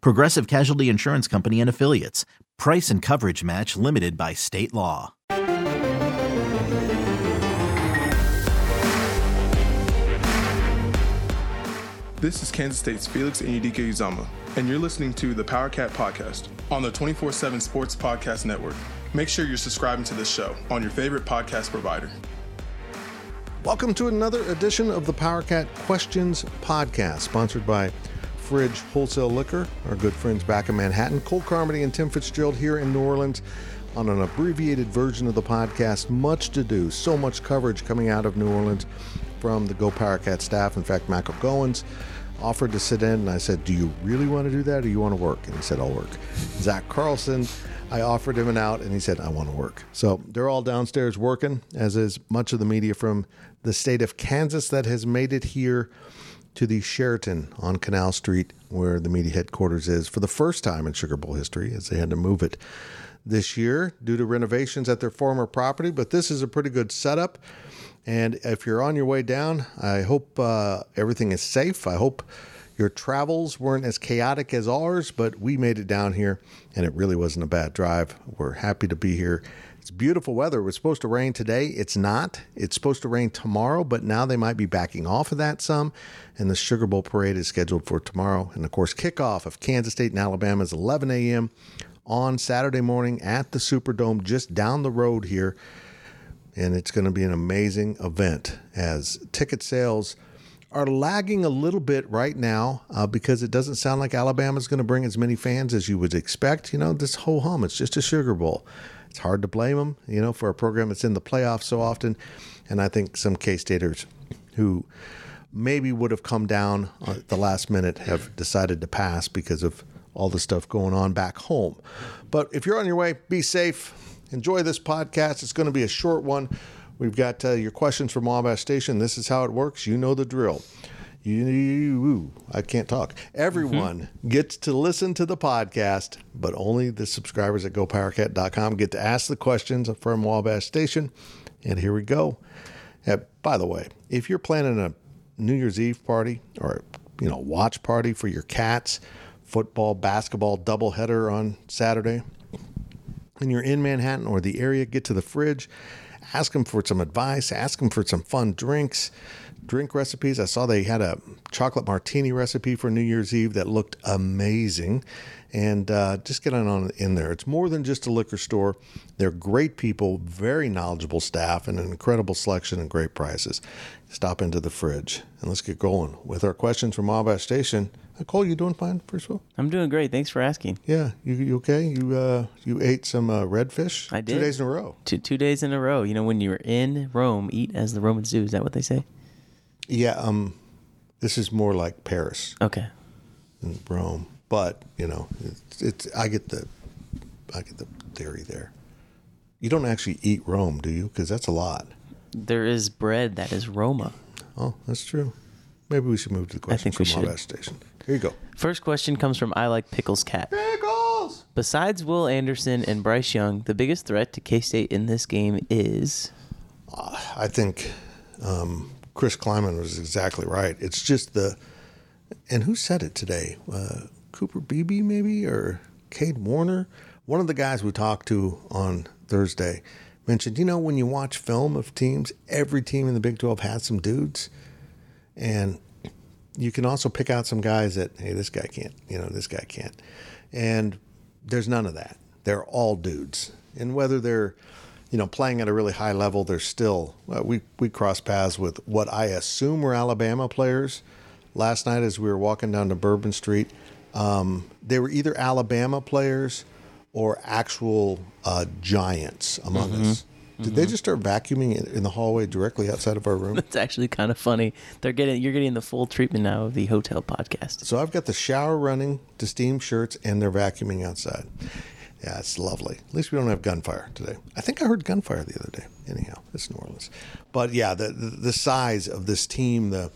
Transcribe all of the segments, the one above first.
Progressive Casualty Insurance Company and Affiliates. Price and coverage match limited by state law. This is Kansas State's Felix Anudike-Uzomah, and you're listening to the Power Cat Podcast on the 24 7 Sports Podcast Network. Make sure you're subscribing to this show on your favorite podcast provider. Welcome to another edition of the PowerCat Questions Podcast, sponsored by Wholesale Liquor, our good friends back in Manhattan. Cole Carmody and Tim Fitzgerald here in New Orleans on an abbreviated version of the podcast. Much to do, so much coverage coming out of New Orleans from the Go PowerCat staff. In fact, Michael Goins offered to sit in, and I said, Do you really want to do that or you want to work? And he said, I'll work. Zach Carlson I offered him an out and he said, I want to work. So they're all downstairs working, as is much of the media from the state of Kansas that has made it here to the Sheraton on Canal Street, where the media headquarters is for the first time in Sugar Bowl history, as they had to move it this year due to renovations at their former property. But this is a pretty good setup. And if you're on your way down, I hope uh, everything is safe. I hope your travels weren't as chaotic as ours, but we made it down here and it really wasn't a bad drive. We're happy to be here. It's beautiful weather. It was supposed to rain today. It's not. It's supposed to rain tomorrow, but now they might be backing off of that some. And the Sugar Bowl parade is scheduled for tomorrow. And of course, kickoff of Kansas State and Alabama is 11 a.m. on Saturday morning at the Superdome just down the road here. And it's going to be an amazing event as ticket sales are lagging a little bit right now uh, because it doesn't sound like Alabama's going to bring as many fans as you would expect. You know, this whole hum, it's just a Sugar Bowl. It's hard to blame them, you know, for a program that's in the playoffs so often. And I think some K Staters who maybe would have come down at the last minute have decided to pass because of all the stuff going on back home. But if you're on your way, be safe. Enjoy this podcast. It's going to be a short one. We've got uh, your questions from Wabash Station. This is how it works. You know the drill. You, I can't talk. Everyone mm-hmm. gets to listen to the podcast, but only the subscribers at GoPowerCat.com get to ask the questions from Wabash Station. And here we go. Uh, by the way, if you're planning a New Year's Eve party or you know watch party for your cats, football, basketball doubleheader on Saturday, and you're in Manhattan or the area, get to the fridge ask them for some advice, ask them for some fun drinks, drink recipes. I saw they had a chocolate martini recipe for New Year's Eve that looked amazing. And uh, just get on in there. It's more than just a liquor store. They're great people, very knowledgeable staff, and an incredible selection and great prices. Stop into the fridge and let's get going with our questions from Wabash Station. Cole, you doing fine? First of all, I'm doing great. Thanks for asking. Yeah, you, you okay? You uh, you ate some uh, redfish. I did two days in a row. Two two days in a row. You know, when you're in Rome, eat as the Romans do. Is that what they say? Yeah. Um, this is more like Paris. Okay. Than Rome, but you know, it's, it's I get the I get the theory there. You don't actually eat Rome, do you? Because that's a lot. There is bread that is Roma. Oh, that's true. Maybe we should move to the question I think from we should. Station. Here you go. First question comes from I Like Pickles Cat. Pickles! Besides Will Anderson and Bryce Young, the biggest threat to K State in this game is. Uh, I think um, Chris Klieman was exactly right. It's just the. And who said it today? Uh, Cooper Beebe, maybe? Or Cade Warner? One of the guys we talked to on Thursday mentioned, you know, when you watch film of teams, every team in the Big 12 has some dudes. And you can also pick out some guys that hey this guy can't you know this guy can't and there's none of that. They're all dudes, and whether they're you know playing at a really high level, they're still uh, we we cross paths with what I assume were Alabama players last night as we were walking down to Bourbon Street. Um, they were either Alabama players or actual uh, giants among Mm-hmm. us. Did they just start vacuuming in- in the hallway directly outside of our room? It's actually kind of funny. They're getting you're getting the full treatment now of the hotel podcast. So I've got the shower running, the steam shirts, and they're vacuuming outside. Yeah, it's lovely. At least we don't have gunfire today. I think I heard gunfire the other day. Anyhow, it's New Orleans. But yeah, the the, size of this team, the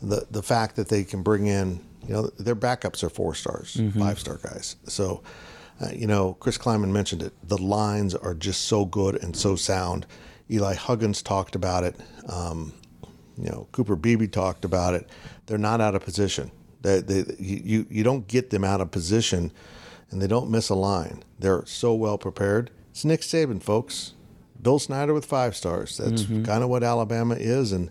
the the fact that they can bring in, you know, their backups are four stars, five star guys. So, uh, you know, Chris Klieman mentioned it. The lines are just so good and so sound. Eli Huggins talked about it. Um, you know, Cooper Beebe talked about it. They're not out of position. They, they, you, you don't get them out of position, and they don't miss a line. They're so well prepared. It's Nick Saban, folks. Bill Snyder with five stars. That's kind of what Alabama is, and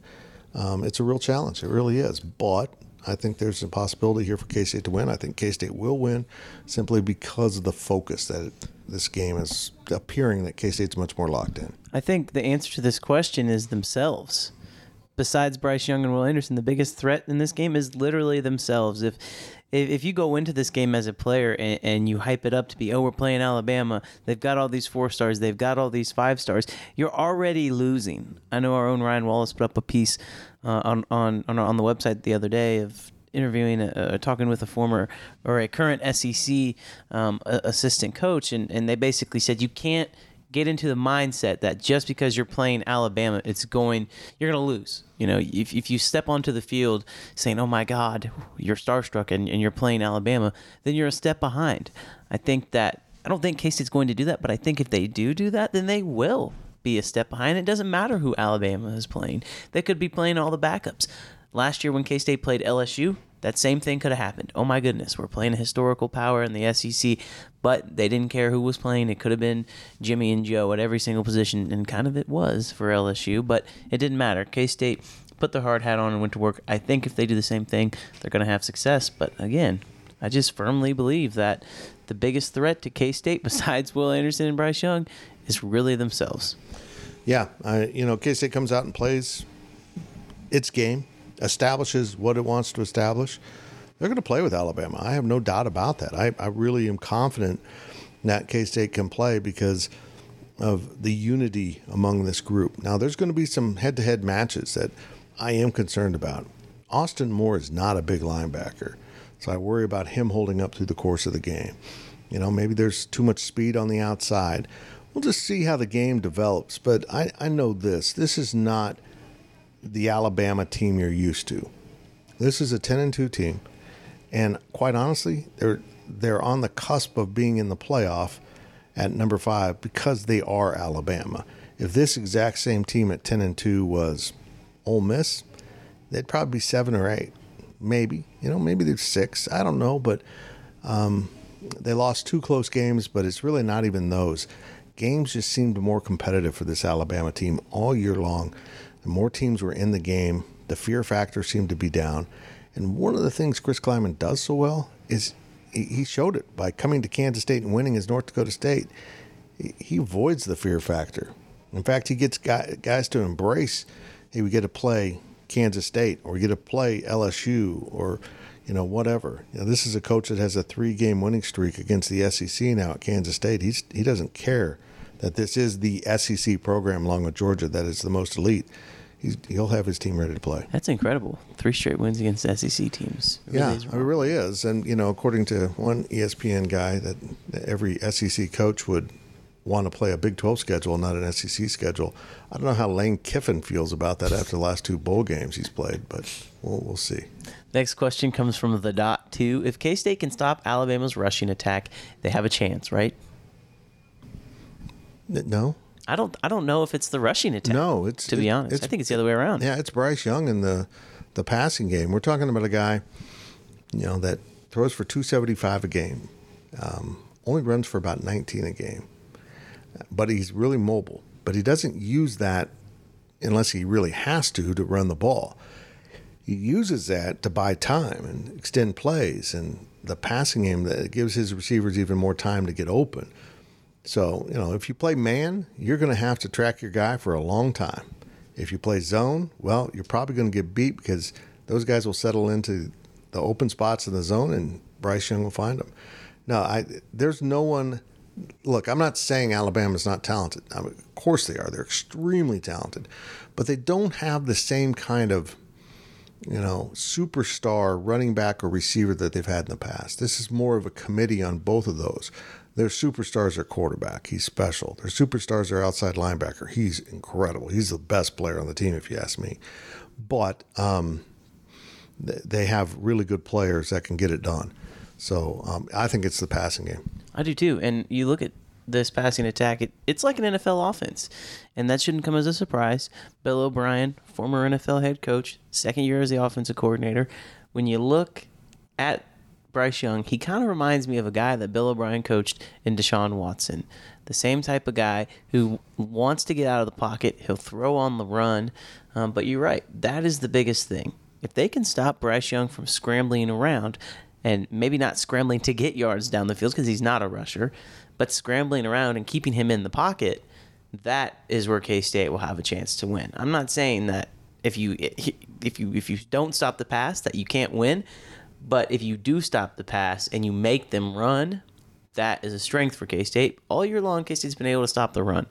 um, it's a real challenge. It really is. But I think there's a possibility here for K State to win. I think K State will win simply because of the focus that it, this game is appearing that K State's much more locked in. I think the answer to this question is themselves. Besides Bryce Young and Will Anderson, the biggest threat in this game is literally themselves. If if, if you go into this game as a player and, and you hype it up to be, oh, we're playing Alabama, they've got all these four stars, they've got all these five stars, you're already losing. I know our own Ryan Wallace put up a piece uh, on, on on the website the other day of interviewing, uh, talking with a former or a current SEC um, assistant coach, and, and they basically said you can't get into the mindset that just because you're playing Alabama, it's going, you're going to lose. You know, if, if you step onto the field saying, oh my God, you're starstruck and, and you're playing Alabama, then you're a step behind. I think that, I don't think K State's going to do that, but I think if they do do that, then they will be a step behind. It doesn't matter who Alabama is playing, they could be playing all the backups. Last year when K State played LSU, that same thing could have happened. Oh my goodness, we're playing a historical power in the SEC, but they didn't care who was playing. It could have been Jimmy and Joe at every single position, and kind of it was for LSU, but it didn't matter. K State put their hard hat on and went to work. I think if they do the same thing, they're going to have success. But again, I just firmly believe that the biggest threat to K State, besides Will Anderson and Bryce Young, is really themselves. Yeah, I, you know, K State comes out and plays its game, establishes what it wants to establish. They're going to play with Alabama. I have no doubt about that. I, I really am confident that K State can play because of the unity among this group. Now, there's going to be some head to head matches that I am concerned about. Austin Moore is not a big linebacker, so I worry about him holding up through the course of the game. You know, maybe there's too much speed on the outside. We'll just see how the game develops. But I, I know this this is not the Alabama team you're used to. This is a 10 and 2 team. And quite honestly, they're they're on the cusp of being in the playoff at number 5 because they are Alabama. If this exact same team at 10 and 2 was Ole Miss, they'd probably be 7 or 8. Maybe. You know, maybe they're 6. I don't know, but um, they lost two close games, but it's really not even those. Games just seemed more competitive for this Alabama team all year long. The more teams were in the game, the fear factor seemed to be down. And one of the things Chris Klieman does so well is he showed it by coming to Kansas State and winning his North Dakota State. He- avoids the fear factor. In fact, he gets guys to embrace, hey, we get to play Kansas State or we get to play LSU or you know whatever. You know, this is a coach that has a three-game winning streak against the SEC now at Kansas State. He's he doesn't care that this is the SEC program along with Georgia that is the most elite. He's, he'll have his team ready to play. That's incredible. Three straight wins against SEC teams. It Yeah, is it really is. And, you know, according to one ESPN guy, that every SEC coach would want to play a Big 12 schedule, not an SEC schedule. I don't know how Lane Kiffin feels about that after the last two bowl games he's played, but we'll, we'll see. Next question comes from the dot two. If K State can stop Alabama's rushing attack, they have a chance, right? No? I don't. I don't know if it's the rushing attack. No, it's- to be it- honest. I think it's the other way around. Yeah, it's Bryce Young in the, the passing game. We're talking about a guy, you know, that throws for 275 a game, um, only runs for about 19 a game, but he's really mobile. But he doesn't use that unless he really has to to run the ball. He uses that to buy time and extend plays, and the passing game that gives his receivers even more time to get open. So, you know, if you play man, you're going to have to track your guy for a long time. If you play zone, well, you're probably going to get beat because those guys will settle into the open spots in the zone and Bryce Young will find them. No, I there's no one look, I'm not saying Alabama's not talented. I mean, of course they are. They're extremely talented, but they don't have the same kind of, you know, superstar running back or receiver that they've had in the past. This is more of a committee on both of those. Their superstars are quarterback. He's special. Their superstars are outside linebacker. He's incredible. He's the best player on the team, if you ask me. But um, they have really good players that can get it done. So um, I think it's the passing game. I do too. And you look at this passing attack, it, it's like an NFL offense. And that shouldn't come as a surprise. Bill O'Brien, former NFL head coach, second year as the offensive coordinator. When you look at Bryce Young, he kind of reminds me of a guy that Bill O'Brien coached in Deshaun Watson. The same type of guy who wants to get out of the pocket. He'll throw on the run. Um, but you're right. That is the biggest thing. If they can stop Bryce Young from scrambling around, and maybe not scrambling to get yards down the field because he's not a rusher, but scrambling around and keeping him in the pocket, that is where K State will have a chance to win. I'm not saying that if you if you if you don't stop the pass that you can't win, but if you do stop the pass and you make them run, that is a strength for K State. All year long, K State's been able to stop the run.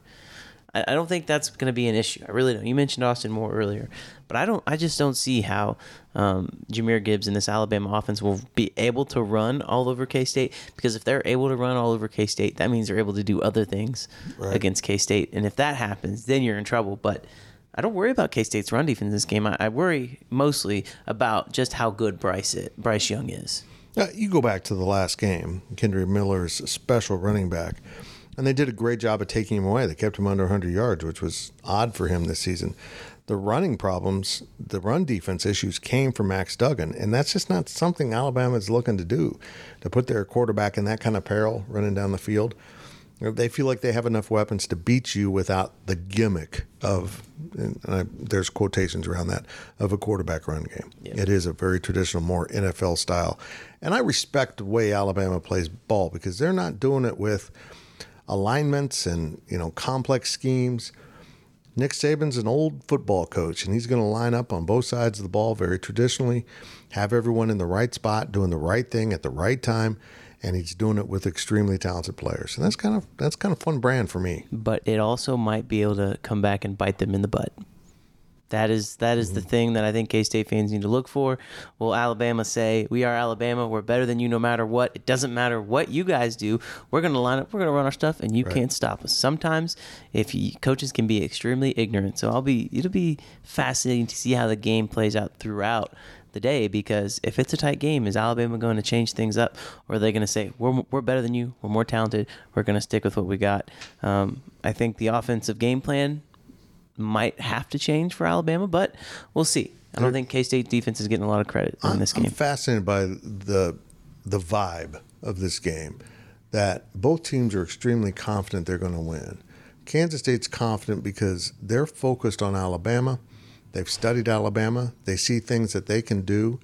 I, don't think that's going to be an issue. I really don't. You mentioned Austin Moore earlier, but I don't. I just don't see how um, Jahmyr Gibbs and this Alabama offense will be able to run all over K State. Because if they're able to run all over K State, that means they're able to do other things right. against K State. And if that happens, then you're in trouble. But I don't worry about K State's run defense in this game. I, I, worry mostly about just how good Bryce it, Bryce Young is. Uh, you go back to the last game, Kendre Miller's special running back. And they did a great job of taking him away. They kept him under 100 yards, which was odd for him this season. The running problems, the run defense issues came from Max Duggan, and that's just not something Alabama is looking to do. To put their quarterback in that kind of peril running down the field, they feel like they have enough weapons to beat you without the gimmick of, I, there's quotations around that, of a quarterback run game. Yep. It is a very traditional, more NFL style. And I respect the way Alabama plays ball because they're not doing it with alignments and you know complex schemes. Nick Saban's an old football coach, and he's going to line up on both sides of the ball very traditionally, have everyone in the right spot, doing the right thing at the right time, and he's doing it with extremely talented players. And that's kind of that's kind of fun brand for me. But it also might be able to come back and bite them in the butt. That is that is mm-hmm. the thing that I think K State fans need to look for. Will Alabama say we are Alabama? We're better than you no matter what. It doesn't matter what you guys do. We're going to line up. We're going to run our stuff, and you right. can't stop us. Sometimes, if you, coaches can be extremely ignorant, so I'll be. It'll be fascinating to see how the game plays out throughout the day because if it's a tight game, is Alabama going to change things up, or are they going to say we're we're better than you? We're more talented. We're going to stick with what we got. Um, I think the offensive game plan might have to change for Alabama, but we'll see. I don't think K State defense is getting a lot of credit in this game. I'm fascinated by the the vibe of this game. That both teams are extremely confident they're going to win. Kansas State's confident because they're focused on Alabama. They've studied Alabama. They see things that they can do.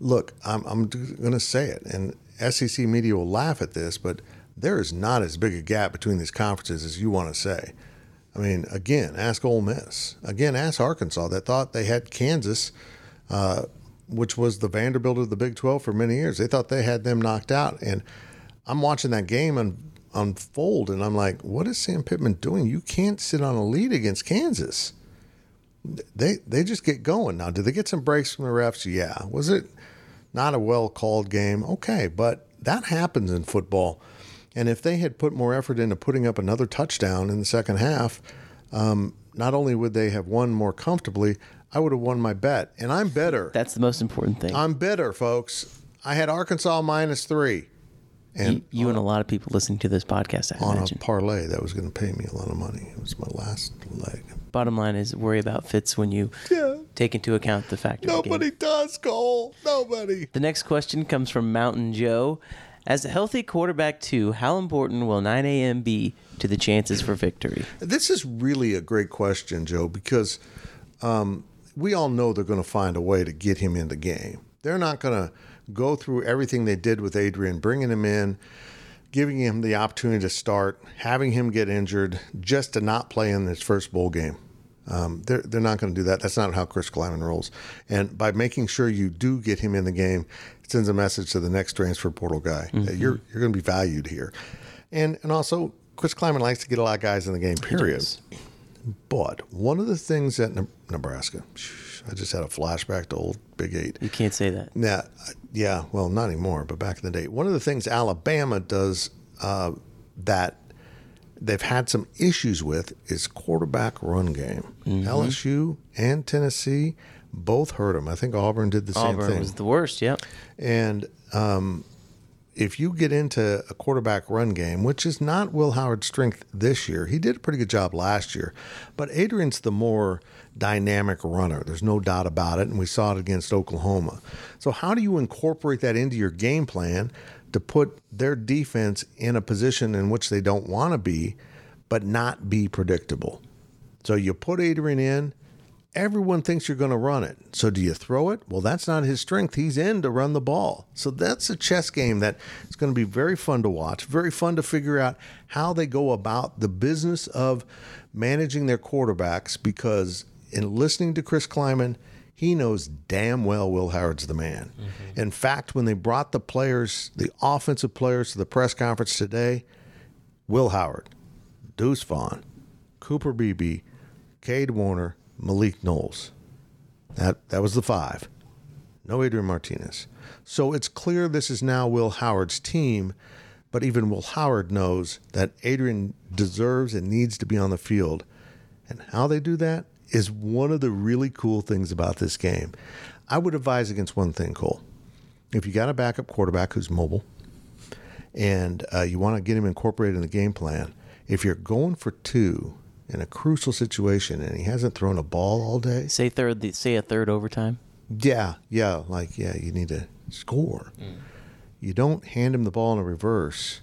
Look, I'm, I'm going to say it, and SEC media will laugh at this, but there is not as big a gap between these conferences as you want to say. I mean, again, ask Ole Miss. Again, ask Arkansas that thought they had Kansas, uh, which was the Vanderbilt of the Big 12 for many years. They thought they had them knocked out. And I'm watching that game un- unfold, and I'm like, what is Sam Pittman doing? You can't sit on a lead against Kansas. They they just get going now. Did they get some breaks from the refs? Yeah. Was it not a well called game? Okay, but that happens in football. And if they had put more effort into putting up another touchdown in the second half, um, not only would they have won more comfortably, I would have won my bet. And I'm better. That's the most important thing. I'm better, folks. I had Arkansas minus three. And you, you and a lot of people listening to this podcast, I on imagine. a parlay that was going to pay me a lot of money. It was my last leg. Bottom line is worry about fits when you yeah. take into account the fact Nobody does, Cole. Nobody. The next question comes from Mountain Joe. As a healthy quarterback, too, how important will 9 a.m. be to the chances for victory? This is really a great question, Joe, because um, we all know they're going to find a way to get him in the game. They're not going to go through everything they did with Adrian, bringing him in, giving him the opportunity to start, having him get injured just to not play in his first bowl game. Um, they're, they're not going to do that. That's not how Chris Klieman rolls. And by making sure you do get him in the game, it sends a message to the next transfer portal guy mm-hmm. that you're you're going to be valued here. And and also Chris Klieman likes to get a lot of guys in the game. Period. But one of the things that Nebraska, I just had a flashback to old Big Eight. You can't say that. Yeah, yeah. Well, not anymore, but back in the day, one of the things Alabama does uh, that they've had some issues with is quarterback run game. Mm-hmm. LSU and Tennessee both hurt them. I think Auburn did the Auburn same thing. Auburn was the worst. Yep. And um, if you get into a quarterback run game, which is not Will Howard's strength this year, he did a pretty good job last year, but Adrian's the more dynamic runner. There's no doubt about it, and we saw it against Oklahoma. So, how do you incorporate that into your game plan to put their defense in a position in which they don't want to be, but not be predictable? So, you put Adrian in everyone thinks you're going to run it. So do you throw it? Well, that's not his strength. He's in to run the ball. So that's a chess game that is going to be very fun to watch, very fun to figure out how they go about the business of managing their quarterbacks because in listening to Chris Klieman, he knows damn well Will Howard's the man. Mm-hmm. In fact, when they brought the players, the offensive players to the press conference today, Will Howard, Deuce Vaughn, Cooper Beebe, Cade Warner, Malik Knowles. That that was the five. No Adrian Martinez. So it's clear this is now Will Howard's team, but even Will Howard knows that Adrian deserves and needs to be on the field. And how they do that is one of the really cool things about this game. I would advise against one thing, Cole. If you got a backup quarterback who's mobile and uh, you want to get him incorporated in the game plan, if you're going for two in a crucial situation and he hasn't thrown a ball all day. Say third, say a third overtime. Yeah, yeah, like yeah, you need to score. Mm. You don't hand him the ball in a reverse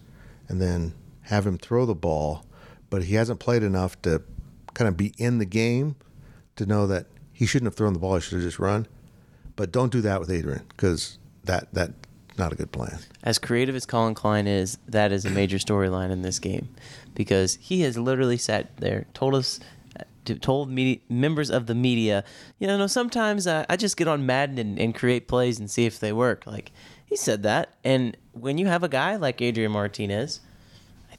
and then have him throw the ball, but he hasn't played enough to kind of be in the game to know that he shouldn't have thrown the ball. He should have just run. But don't do that with Adrian because that that not a good plan. As creative as Collin Klein is, that is a major storyline in this game because he has literally sat there, told us, uh, told media, members of the media, you know, sometimes I, I just get on Madden and, and create plays and see if they work. Like he said that, and when you have a guy like Adrian Martinez.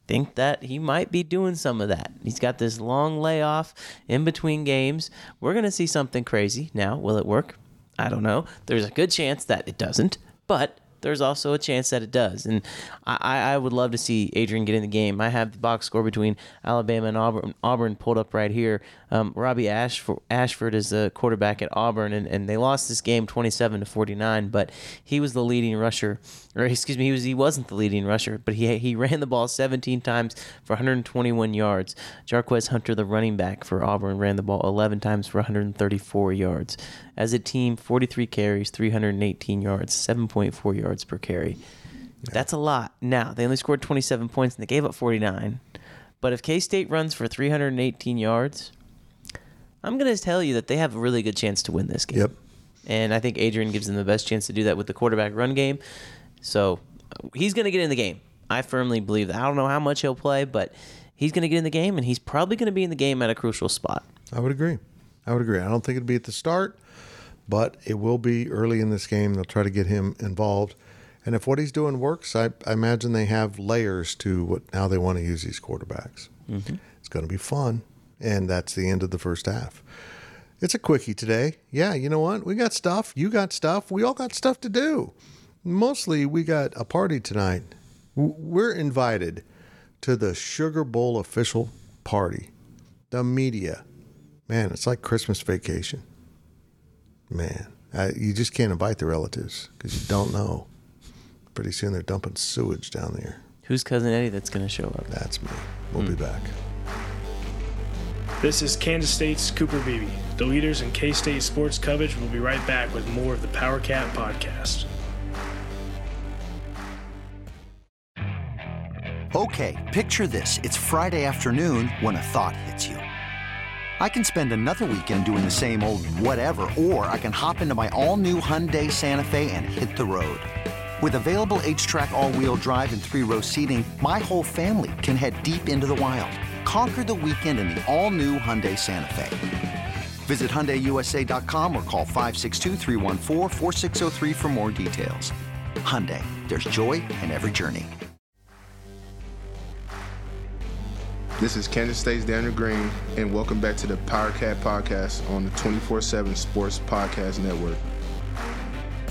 Think that he might be doing some of that. He's got this long layoff in between games. We're going to see something crazy. Now, will it work? I don't know. There's a good chance that it doesn't, but there's also a chance that it does. And I, I would love to see Adrian get in the game. I have the box score between Alabama and Auburn, Auburn pulled up right here. Um, Robby Ashford, Ashford is the quarterback at Auburn, and, and they lost this game 27 to 49. But he was the leading rusher, or excuse me, he was he wasn't the leading rusher, but he he ran the ball 17 times for 121 yards. Jarquez Hunter, the running back for Auburn, ran the ball 11 times for 134 yards. As a team, 43 carries, 318 yards, 7.4 yards per carry. Yeah. That's a lot. Now they only scored 27 points and they gave up 49. But if K State runs for 318 yards I'm going to tell you that they have a really good chance to win this game. Yep. And I think Adrian gives them the best chance to do that with the quarterback run game. So he's going to get in the game. I firmly believe that. I don't know how much he'll play, but he's going to get in the game, and he's probably going to be in the game at a crucial spot. I would agree. I would agree. I don't think it'll be at the start, but it will be early in this game. They'll try to get him involved. And if what he's doing works, I, I imagine they have layers to what how they want to use these quarterbacks. Mm-hmm. It's going to be fun. And that's the end of the first half. It's a quickie today. Yeah, you know what? We got stuff. You got stuff. We all got stuff to do. Mostly, we got a party tonight. We're invited to the Sugar Bowl official party. The media. Man, it's like Christmas vacation. Man, I, you just can't invite the relatives because you don't know. Pretty soon they're dumping sewage down there. Who's cousin Eddie that's going to show up? That's me. We'll mm. be hmm. back. This is Kansas State's Cooper Beebe. The leaders in K State sports coverage will be right back with more of the Power Cat podcast. Okay, picture this. It's Friday afternoon when a thought hits you. I can spend another weekend doing the same old whatever, or I can hop into my all-new Hyundai Santa Fe and hit the road. With available HTRAC all-wheel drive and three-row seating, my whole family can head deep into the wild. Conquer the weekend in the all-new Hyundai Santa Fe. Visit HyundaiUSA.com or call 562 for more details. Hyundai, there's joy in every journey. This is Kansas State's Daniel Green, and welcome back to the PowerCat Podcast on the 24 7 Sports Podcast Network.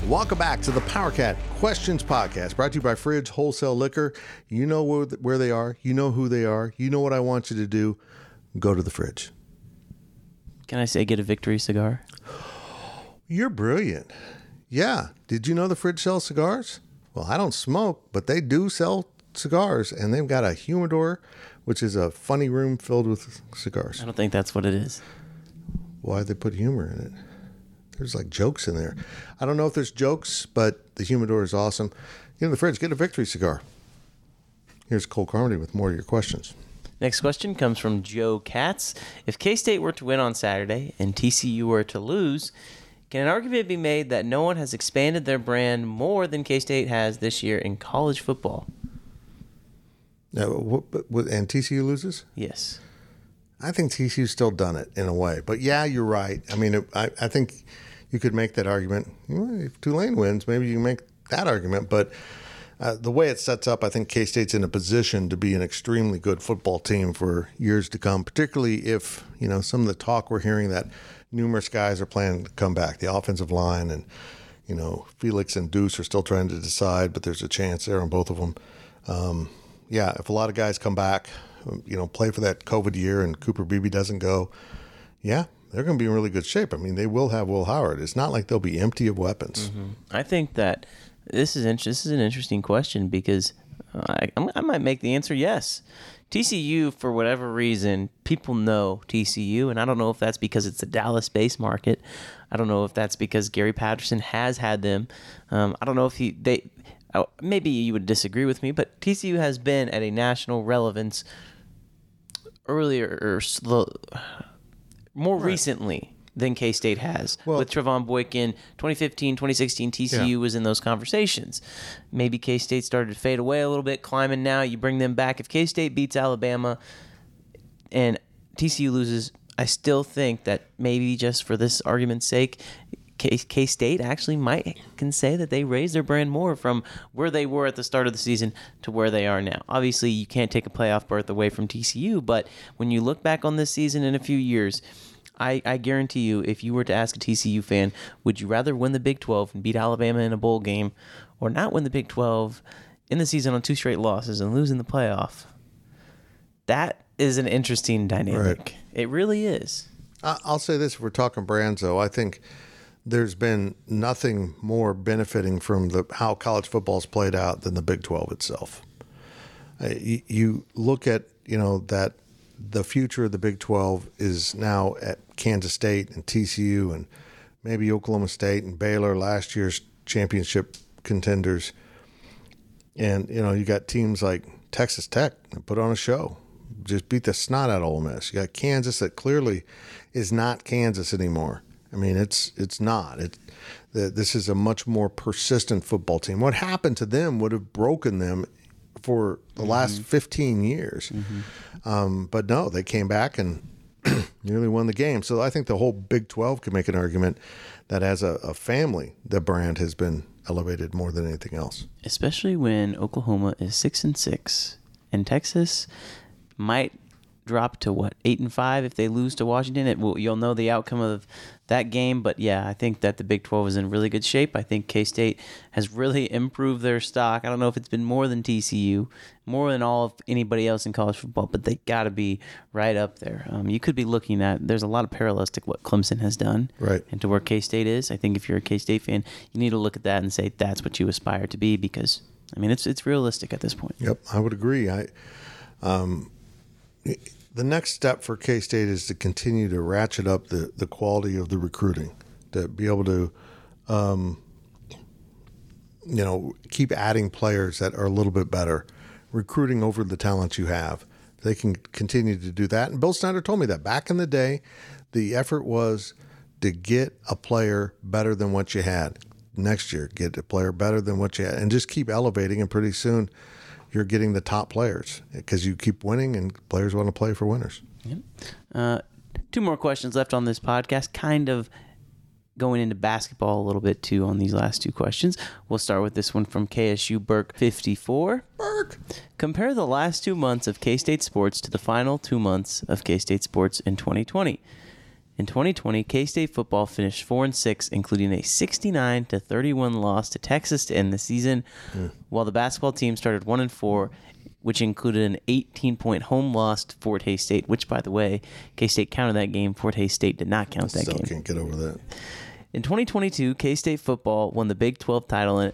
Welcome back to the PowerCat Questions Podcast, brought to you by Fridge Wholesale Liquor. You know where, where they are, you know who they are, you know what I want you to do. Go to the fridge. Can I say get a victory cigar? You're brilliant. Yeah. Did you know the fridge sells cigars? Well, I don't smoke, but they do sell cigars, and they've got a humidor, which is a funny room filled with cigars. I don't think that's what it is. Why they put humor in it? There's like jokes in there. I don't know if there's jokes, but the humidor is awesome. Get in the fridge, get a victory cigar. Here's Cole Carmody with more of your questions. Next question comes from Joe Katz. If K State were to win on Saturday and TCU were to lose, can an argument be made that no one has expanded their brand more than K State has this year in college football? Now, what, what, and TCU loses? Yes. I think TCU's still done it in a way. But yeah, you're right. I mean, it, I, I think you could make that argument. If Tulane wins, maybe you make that argument. But uh, the way it sets up, I think K State's in a position to be an extremely good football team for years to come, particularly if, you know, some of the talk we're hearing that numerous guys are planning to come back, the offensive line and, you know, Felix and Deuce are still trying to decide, but there's a chance there on both of them. Um, yeah, if a lot of guys come back, um, you know, play for that COVID year and Cooper Beebe doesn't go, yeah, they're going to be in really good shape. I mean, they will have Will Howard. It's not like they'll be empty of weapons. Mm-hmm. I think that this is this is an interesting question because I, I might make the answer yes. TCU, for whatever reason, people know TCU, and I don't know if that's because it's a Dallas-based market. I don't know if that's because Gary Patterson has had them. Um, I don't know if he they oh, maybe you would disagree with me, but TCU has been at a national relevance earlier or slow, more right. recently than K State has. Well, with Trevone Boykin, 2015, 2016, TCU yeah. was in those conversations. Maybe K State started to fade away a little bit, climbing now. You bring them back. If K State beats Alabama and TCU loses, I still think that maybe just for this argument's sake, K State actually might can say that they raised their brand more from where they were at the start of the season to where they are now. Obviously, you can't take a playoff berth away from TCU, but when you look back on this season in a few years, I, I guarantee you, if you were to ask a TCU fan, would you rather win the Big 12 and beat Alabama in a bowl game or not win the Big 12 in the season on two straight losses and lose in the playoff? That is an interesting dynamic. Right. It really is. I'll say this if we're talking brands, though. I think there's been nothing more benefiting from the how college football's played out than the Big 12 itself. Uh, you, you look at, you know, that the future of the Big 12 is now at Kansas State and TCU and maybe Oklahoma State and Baylor, last year's championship contenders. And, you know, you got teams like Texas Tech that put on a show, just beat the snot out of Ole Miss. You got Kansas that clearly is not Kansas anymore. I mean, it's it's not. It, this is a much more persistent football team. What happened to them would have broken them for the mm-hmm. last 15 years. Mm-hmm. Um, but no, they came back and nearly won the game. So I think the whole Big 12 can make an argument that as a, a, family, the brand has been elevated more than anything else. Especially when Oklahoma is six and six, and Texas might drop to what eight and five if they lose to Washington. It will, you'll know the outcome of that game. But yeah, I think that the Big Twelve is in really good shape. I think K State has really improved their stock. I don't know if it's been more than TCU, more than all of anybody else in college football, but they got to be right up there. Um, you could be looking at there's a lot of parallels to what Clemson has done, right, and to where K State is. I think if you're a K State fan, you need to look at that and say that's what you aspire to be because. I mean, it's it's realistic at this point. Yep, I would agree. I, um, the next step for K State is to continue to ratchet up the, the quality of the recruiting, to be able to, um, you know, keep adding players that are a little bit better, recruiting over the talent you have. they can continue to do that. And Bill Snyder told me that back in the day, the effort was to get a player better than what you had. Next year, get a player better than what you had, and just keep elevating. And pretty soon, you're getting the top players because you keep winning, and players want to play for winners. Uh, two more questions left on this podcast. Kind of going into basketball a little bit too on these last two questions. We'll start with this one from KSU Burke 54. Burke. Compare the last two months of K State sports to the final two months of K State sports in 2020. In 2020, K State football finished 4 and 6, including a 69 to 31 loss to Texas to end the season, hmm. while the basketball team started 1 and 4, which included an 18 point home loss to Fort Hays State, which, by the way, K State counted that game. Fort Hays State did not count that Still game. can't get over that. In 2022, K State football won the Big 12 title in,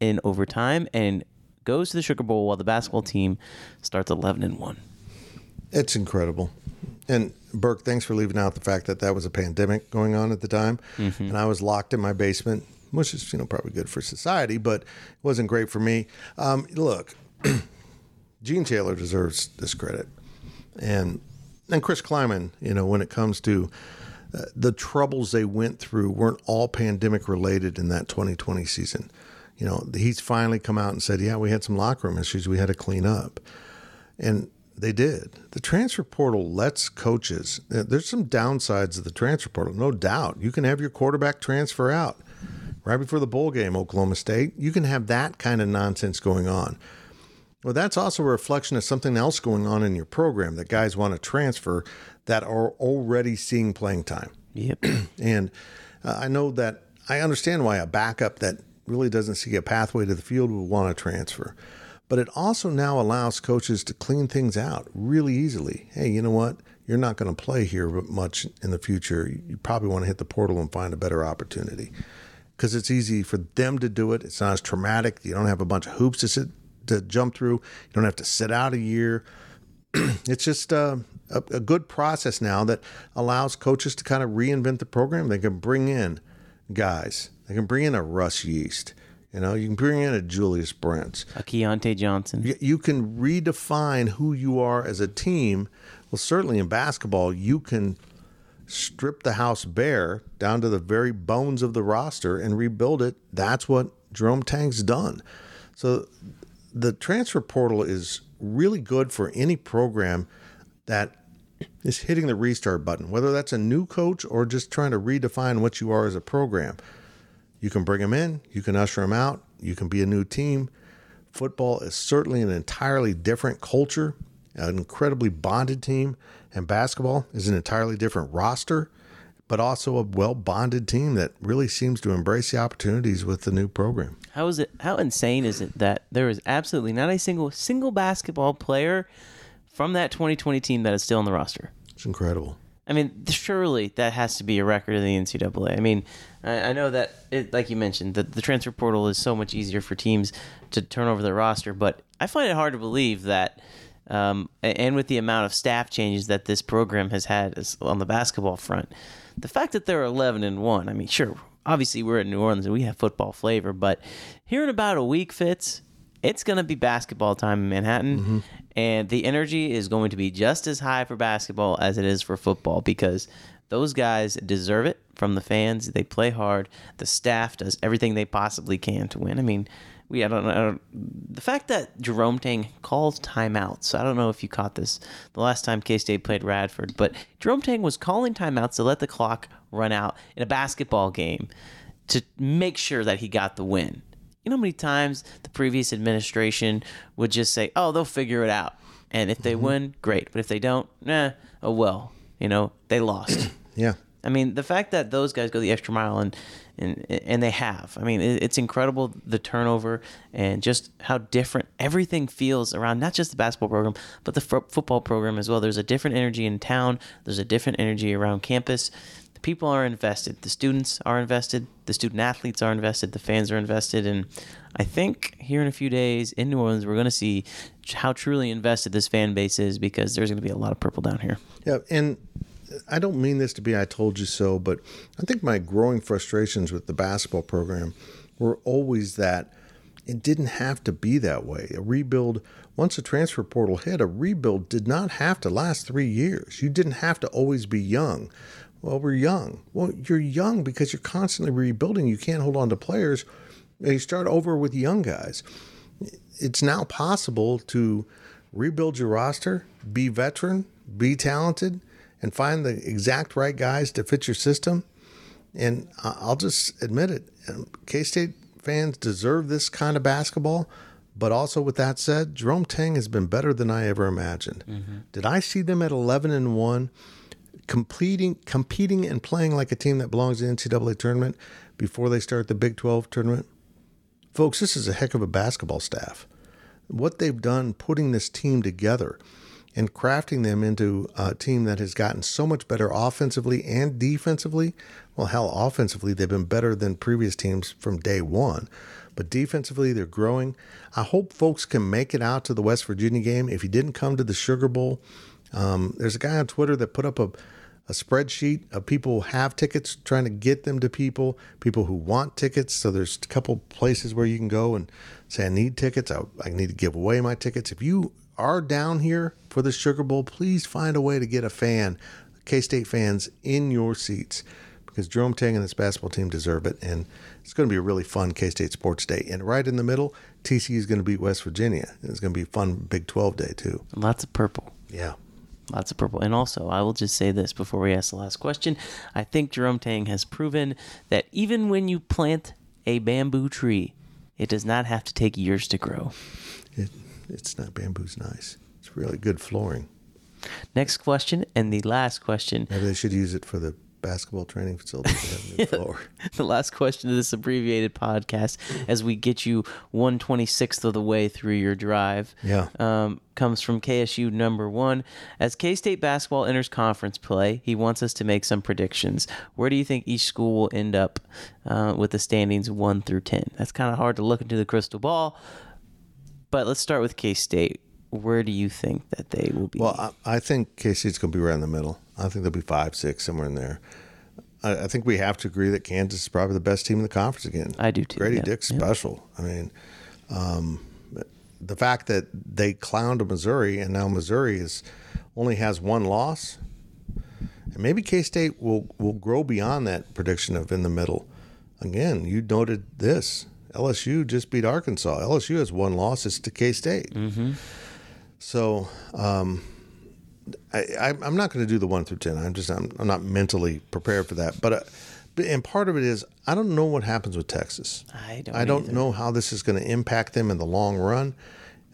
in overtime and goes to the Sugar Bowl while the basketball team starts 11 and 1. It's incredible. And Burke, thanks for leaving out the fact that that was a pandemic going on at the time, and I was locked in my basement, which is you know probably good for society, but it wasn't great for me. Um, look, Gene Taylor deserves this credit, and and Chris Klieman, you know, when it comes to uh, the troubles they went through, weren't all pandemic related in that 2020 season. You know, he's finally come out and said, "Yeah, we had some locker room issues we had to clean up." And they did. The transfer portal lets coaches, uh, there's some downsides of the transfer portal, no doubt. You can have your quarterback transfer out right before the bowl game, Oklahoma State. You can have that kind of nonsense going on. Well, that's also a reflection of something else going on in your program that guys want to transfer that are already seeing playing time. Yep. And uh, I know that I understand why a backup that really doesn't see a pathway to the field would want to transfer. But it also now allows coaches to clean things out really easily. Hey, you know what? You're not going to play here much in the future. You probably want to hit the portal and find a better opportunity because it's easy for them to do it. It's not as traumatic. You don't have a bunch of hoops to sit to jump through. You don't have to sit out a year. it's just uh, a, a good process now that allows coaches to kind of reinvent the program. They can bring in guys. They can bring in a Russ Yeast. You know, you can bring in a Julius Brents. A Keontae Johnson. You- You can redefine who you are as a team. Well, certainly in basketball, you can strip the house bare down to the very bones of the roster and rebuild it. That's what Jerome Tang's done. So the transfer portal is really good for any program that is hitting the restart button, whether that's a new coach or just trying to redefine what you are as a program. You can bring them in, you can usher them out, you can be a new team. Football is certainly an entirely different culture, an incredibly bonded team, and basketball is an entirely different roster, but also a well bonded team that really seems to embrace the opportunities with the new program. How is it? How insane is it that there is absolutely not a single single basketball player from that 2020 team that is still on the roster? It's incredible. I mean, surely that has to be a record of the NCAA. I mean, I, I know that, it, like you mentioned, that the transfer portal is so much easier for teams to turn over their roster, but I find it hard to believe that, um, and with the amount of staff changes that this program has had on the basketball front, the fact that they're 11 and 1, I mean, sure, obviously we're in New Orleans and we have football flavor, but here in about a week, Fitz, it's going to be basketball time in Manhattan, and the energy is going to be just as high for basketball as it is for football because those guys deserve it from the fans. They play hard. The staff does everything they possibly can to win. I mean, we I don't know the fact that Jerome Tang calls timeouts. I don't know if you caught this the last time K State played Radford, but Jerome Tang was calling timeouts to let the clock run out in a basketball game to make sure that he got the win. You know how many times the previous administration would just say, "Oh, they'll figure it out," and if they mm-hmm. win, great. But if they don't, nah, oh well. You know, they lost. Yeah. I mean, the fact that those guys go the extra mile and and and they have. I mean, it's incredible the turnover and just how different everything feels around not just the basketball program, but the fo- football program as well. There's a different energy in town. There's a different energy around campus. People are invested. The students are invested. The student athletes are invested. The fans are invested. And I think here in a few days in New Orleans, we're going to see how truly invested this fan base is because there's going to be a lot of purple down here. Yeah, and I don't mean this to be I told you so, but I think my growing frustrations with the basketball program were always that It didn't have to be that way. A rebuild, once a transfer portal hit, a rebuild did not have to last three years. You didn't have to always be young. Well, we're young. Well, you're young because you're constantly rebuilding. You can't hold on to players. You start over with young guys. It's now possible to rebuild your roster, be veteran, be talented, and find the exact right guys to fit your system. And I'll just admit it K State fans deserve this kind of basketball. But also, with that said, Jerome Tang has been better than I ever imagined. Mm-hmm. Did I see them at 11 and 1, completing, competing and playing like a team that belongs in the NCAA tournament before they start the Big 12 tournament? Folks, this is a heck of a basketball staff. What they've done putting this team together and crafting them into a team that has gotten so much better offensively and defensively. Well, hell, offensively, they've been better than previous teams from day one. But defensively, they're growing. I hope folks can make it out to the West Virginia game. If you didn't come to the Sugar Bowl, um, there's a guy on Twitter that put up a, a spreadsheet of people who have tickets, trying to get them to people, people who want tickets. So there's a couple places where you can go and say, I need tickets. I, I need to give away my tickets. If you are down here for the Sugar Bowl, please find a way to get a fan, K State fans, in your seats because Jerome Tang and his basketball team deserve it. And it's going to be a really fun K State Sports Day. And right in the middle, TCU is going to beat West Virginia. It's going to be a fun Big 12 day, too. Lots of purple. Yeah. Lots of purple. And also, I will just say this before we ask the last question. I think Jerome Tang has proven that even when you plant a bamboo tree, it does not have to take years to grow. It, it's not bamboo's nice. It's really good flooring. Next question and the last question. Maybe they should use it for the basketball training facility to have new floor. the last question of this abbreviated podcast, as we get you one twenty sixth of the way through your drive, yeah, um, comes from KSU number one. As K State basketball enters conference play, he wants us to make some predictions. Where do you think each school will end up uh, with the standings one through ten? That's kind of hard to look into the crystal ball. But let's start with K State. Where do you think that they will be? Well, I, I think K State's going to be right in the middle. I think they'll be five, six, somewhere in there. I, I, think we have to agree that Kansas is probably the best team in the conference again. I do too. Gradey yeah. Dick's yeah. special. I mean, um, the fact that they clowned Missouri and now Missouri is only has one loss, and maybe K State will will grow beyond that prediction of in the middle. Again, you noted this. LSU just beat Arkansas. LSU has one loss. It's to K State. Mm-hmm. So um, I, am not going to do the one through ten. I'm just I'm, I'm not mentally prepared for that. But uh, and part of it is I don't know what happens with Texas. I don't. I don't either. know how this is going to impact them in the long run.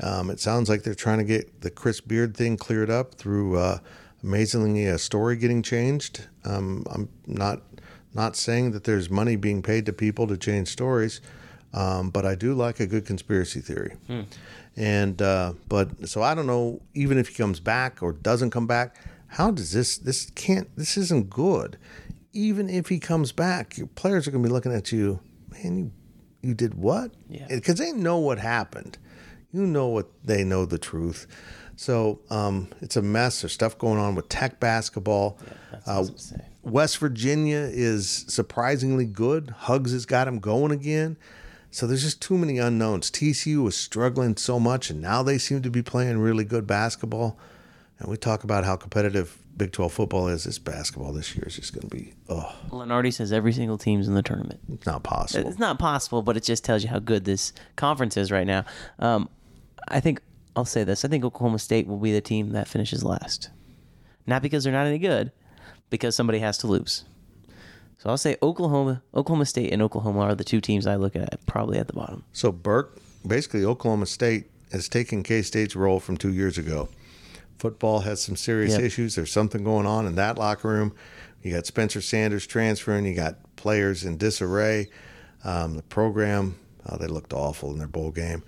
Um, it sounds like they're trying to get the Chris Beard thing cleared up through uh, amazingly a story getting changed. Um, I'm not not saying that there's money being paid to people to change stories. Um, but I do like a good conspiracy theory. Hmm. And uh, but so I don't know. Even if he comes back or doesn't come back, how does this? This can't. This isn't good. Even if he comes back, your players are going to be looking at you. Man, you you did what? Yeah. Because they know what happened. You know what they know the truth. So um, it's a mess. There's stuff going on with Tech basketball. Yeah, uh, West Virginia is surprisingly good. Huggs has got him going again. So there's just too many unknowns. TCU was struggling so much, and now they seem to be playing really good basketball. And we talk about how competitive Big 12 football is. This basketball this year is just going to be, oh. Lunardi says every single team's in the tournament. It's not possible. It's not possible, but it just tells you how good this conference is right now. Um, I think, I'll say this I think Oklahoma State will be the team that finishes last. Not because they're not any good, because somebody has to lose. So I'll say Oklahoma, Oklahoma State, and Oklahoma are the two teams I look at probably at the bottom. So Burke, basically Oklahoma State has taken K State's role from two years ago. Football has some serious yep. issues. There's something going on in that locker room. You got Spencer Sanders transferring. You got players in disarray. Um, the program, oh, they looked awful in their bowl game.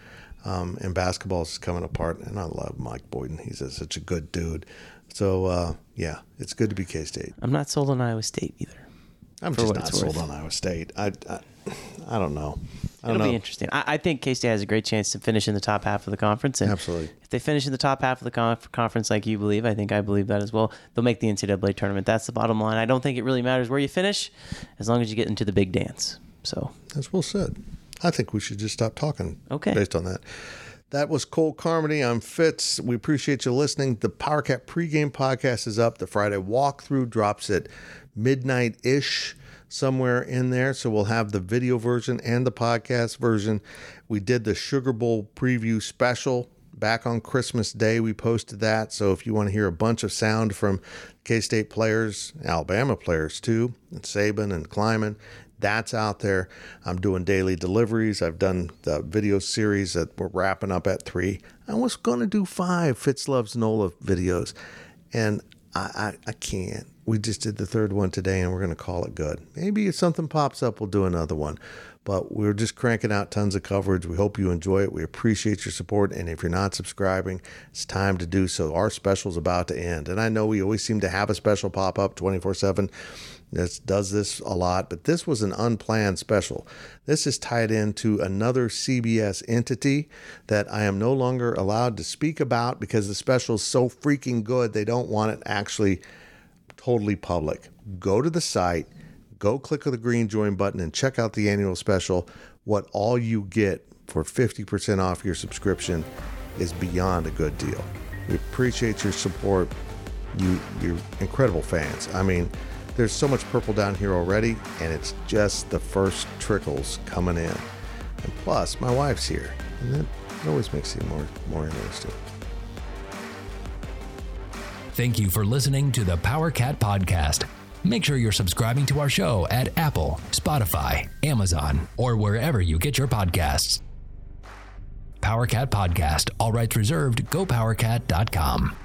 Um, and basketball is coming apart. And I love Mike Boynton. He's a, such a good dude. So, uh, yeah, it's good to be K State. I'm not sold on Iowa State either. I'm just not sold on Iowa State. I, I, I don't know. I don't It'll know. be interesting. I, I think K State has a great chance to finish in the top half of the conference. And Absolutely. If they finish in the top half of the conf- conference, like you believe, I think I believe that as well. They'll make the NCAA tournament. That's the bottom line. I don't think it really matters where you finish, as long as you get into the big dance. So that's well said. I think we should just stop talking. Okay. Based on that. That was Cole Carmody. I'm Fitz. We appreciate you listening. The PowerCat pregame podcast is up. The Friday walkthrough drops at midnight ish, somewhere in there. So we'll have the video version and the podcast version. We did the Sugar Bowl preview special back on Christmas Day. We posted that. So if you want to hear a bunch of sound from K State players, Alabama players too, and Saban and Klieman, that's out there. I'm doing daily deliveries. I've done the video series that we're wrapping up at three. I was going to do five Fitz Loves Nola videos, and I, I, I can't. We just did the third one today, and we're going to call it good. Maybe if something pops up, we'll do another one. But we're just cranking out tons of coverage. We hope you enjoy it. We appreciate your support. And if you're not subscribing, it's time to do so. Our special's about to end. And I know we always seem to have a special pop up 24 7 that does this a lot, but this was an unplanned special. This is tied into another CBS entity that I am no longer allowed to speak about because the special is so freaking good, they don't want it actually totally public. Go to the site, go click on the green join button, and check out the annual special. What all you get for 50% off your subscription is beyond a good deal. We appreciate your support. You, you're incredible fans. I mean, there's so much purple down here already, and it's just the first trickles coming in. And plus, my wife's here, and that always makes it more more interesting. Thank you for listening to the Power Cat Podcast. Make sure you're subscribing to our show at Apple, Spotify, Amazon, or wherever you get your podcasts. Power Cat Podcast, all rights reserved, gopowercat.com.